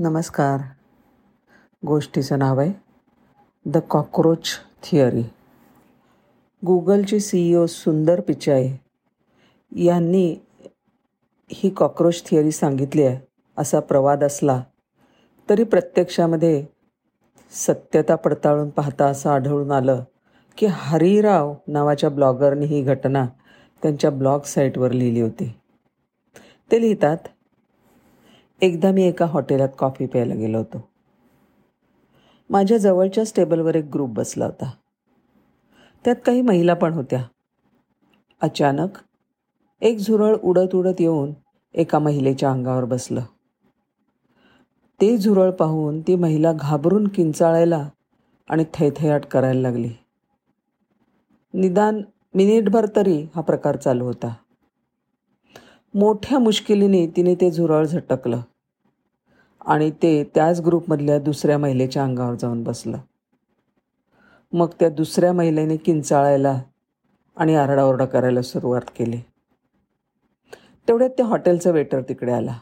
नमस्कार. गोष्टीचं नाव आहे द कॉक्रोच थिअरी गुगलचे C E O Sundar Pichai यांनी ही कॉक्रोच थिअरी सांगितली आहे असा प्रवाद असला तरी प्रत्यक्षामध्ये सत्यता पडताळून पाहता असं आढळून आलं की हरिराव नावाच्या ब्लॉगरनी ही घटना त्यांच्या ब्लॉग साईटवर लिहिली होती. ते लिहितात एकदा मी एका हॉटेलात कॉफी प्यायला गेलो होतो. माझ्या जवळच्याच टेबलवर एक ग्रुप बसला होता. त्यात काही महिला पण होत्या. अचानक एक झुरळ उडत उडत येऊन एका महिलेच्या अंगावर बसलं. ते झुरळ पाहून ती महिला घाबरून किंचाळायला आणि थैथयाट करायला लागली. निदान मिनिटभर तरी हा प्रकार चालू होता. मोठ्या मुश्किलीने तिने ते झुरळ झटकलं. आणि ते त्याच ग्रुपमधल्या दुसऱ्या महिलेच्या अंगावर जाऊन बसलं. मग त्या दुसऱ्या महिलेने किंचाळायला आणि आरडाओरडा करायला सुरुवात केली. तेवढ्यात त्या हॉटेलचा वेटर तिकडे आला.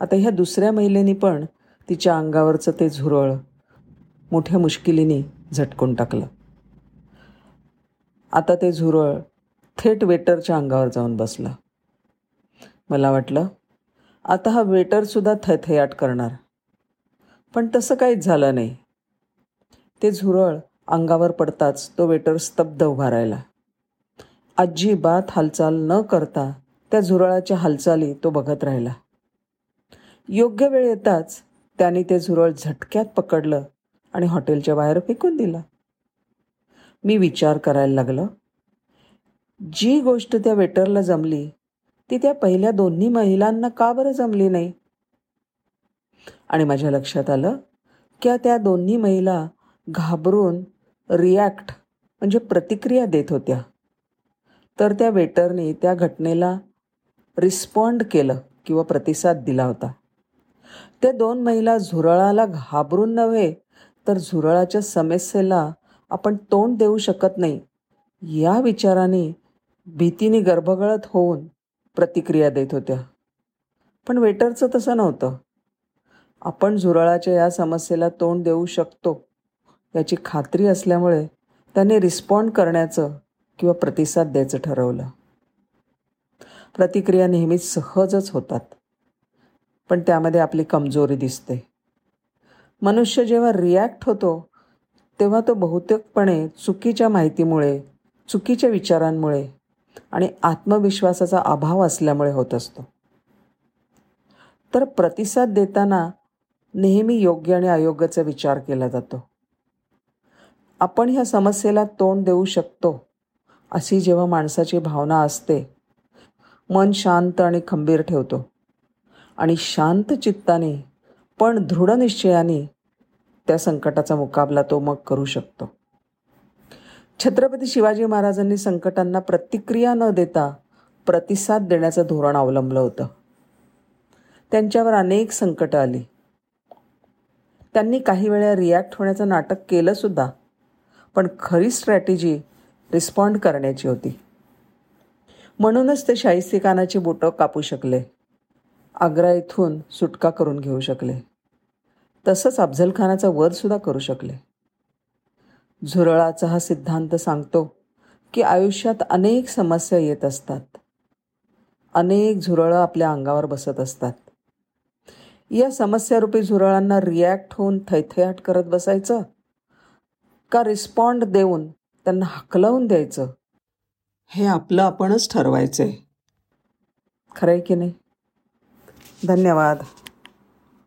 आता ह्या दुसऱ्या महिलेने पण तिच्या अंगावरचं ते झुरळ मोठ्या मुश्किलीने झटकून टाकलं. आता ते झुरळ थेट वेटरच्या अंगावर जाऊन बसलं. मला वाटलं आता हा वेटरसुद्धा थैथयाट करणार. पण तसं काहीच झालं नाही. ते झुरळ अंगावर पडताच तो वेटर स्तब्ध उभा राहिला. अजिबात हालचाल न करता त्या झुरळाच्या हालचाली तो बघत राहिला. योग्य वेळ येताच त्याने ते झुरळ झटक्यात पकडलं आणि हॉटेलच्या बाहेर फेकून दिलं. मी विचार करायला लागलो. जी गोष्ट त्या वेटरला जमली ती त्या पहिल्या दोन्ही महिलांना का बरं जमली नाही? आणि माझ्या लक्षात आलं की त्या दोन्ही महिला घाबरून रिॲक्ट म्हणजे प्रतिक्रिया देत होत्या. तर त्या वेटरने त्या घटनेला रिस्पॉन्ड केलं किंवा प्रतिसाद दिला होता. त्या दोन महिला झुरळाला घाबरून नव्हे तर झुरळाच्या समस्येला आपण तोंड देऊ शकत नाही. या विचाराने भीतीने गर्भगळत होऊन प्रतिक्रिया देत होत्या. पण वेटरचं तसं नव्हतं. आपण झुरळाच्या या समस्येला तोंड देऊ शकतो याची खात्री असल्यामुळे त्याने रिस्पॉन्ड करण्याचं किंवा प्रतिसाद द्यायचं ठरवलं. प्रतिक्रिया नेहमीच सहजच होतात पण त्यामध्ये आपली कमजोरी दिसते. मनुष्य जेव्हा रिॲक्ट होतो तेव्हा तो बहुतेकपणे चुकीच्या माहितीमुळे चुकीच्या विचारांमुळे आणि आत्मविश्वासाचा अभाव असल्यामुळे होत असतो. तर प्रतिसाद देताना नेहमी योग्य आणि अयोग्याचा विचार केला जातो. आपण ह्या समस्येला तोंड देऊ शकतो अशी जेव्हा माणसाची भावना असते मन शांत आणि खंबीर ठेवतो. आणि शांत चित्ताने पण दृढ निश्चयाने त्या संकटाचा मुकाबला तो मग करू शकतो. छत्रपती शिवाजी महाराजांनी संकटांना प्रतिक्रिया न देता प्रतिसाद देण्याचं धोरण अवलंबलं होतं. त्यांच्यावर अनेक संकटं आली. त्यांनी काही वेळा रिॲक्ट होण्याचं नाटक केलं सुद्धा पण खरी स्ट्रॅटेजी रिस्पॉन्ड करण्याची होती. म्हणूनच ते शाहिस्तिकानाची बोटं कापू शकले आग्रा इथून सुटका करून घेऊ शकले. तसंच अफझलखानाचा वधसुद्धा करू शकले. झुरळाचा हा सिद्धांत सांगतो की आयुष्यात अनेक समस्या येत असतात. अनेक झुरळं आपल्या अंगावर बसत असतात. या समस्यारूपी झुरळांना रिॲक्ट होऊन थैथयाट करत बसायचं का रिस्पॉन्ड देऊन त्यांना हकलवून द्यायचं? हे आपलं आपणच ठरवायचं आहे खरं आहे की नाही? धन्यवाद.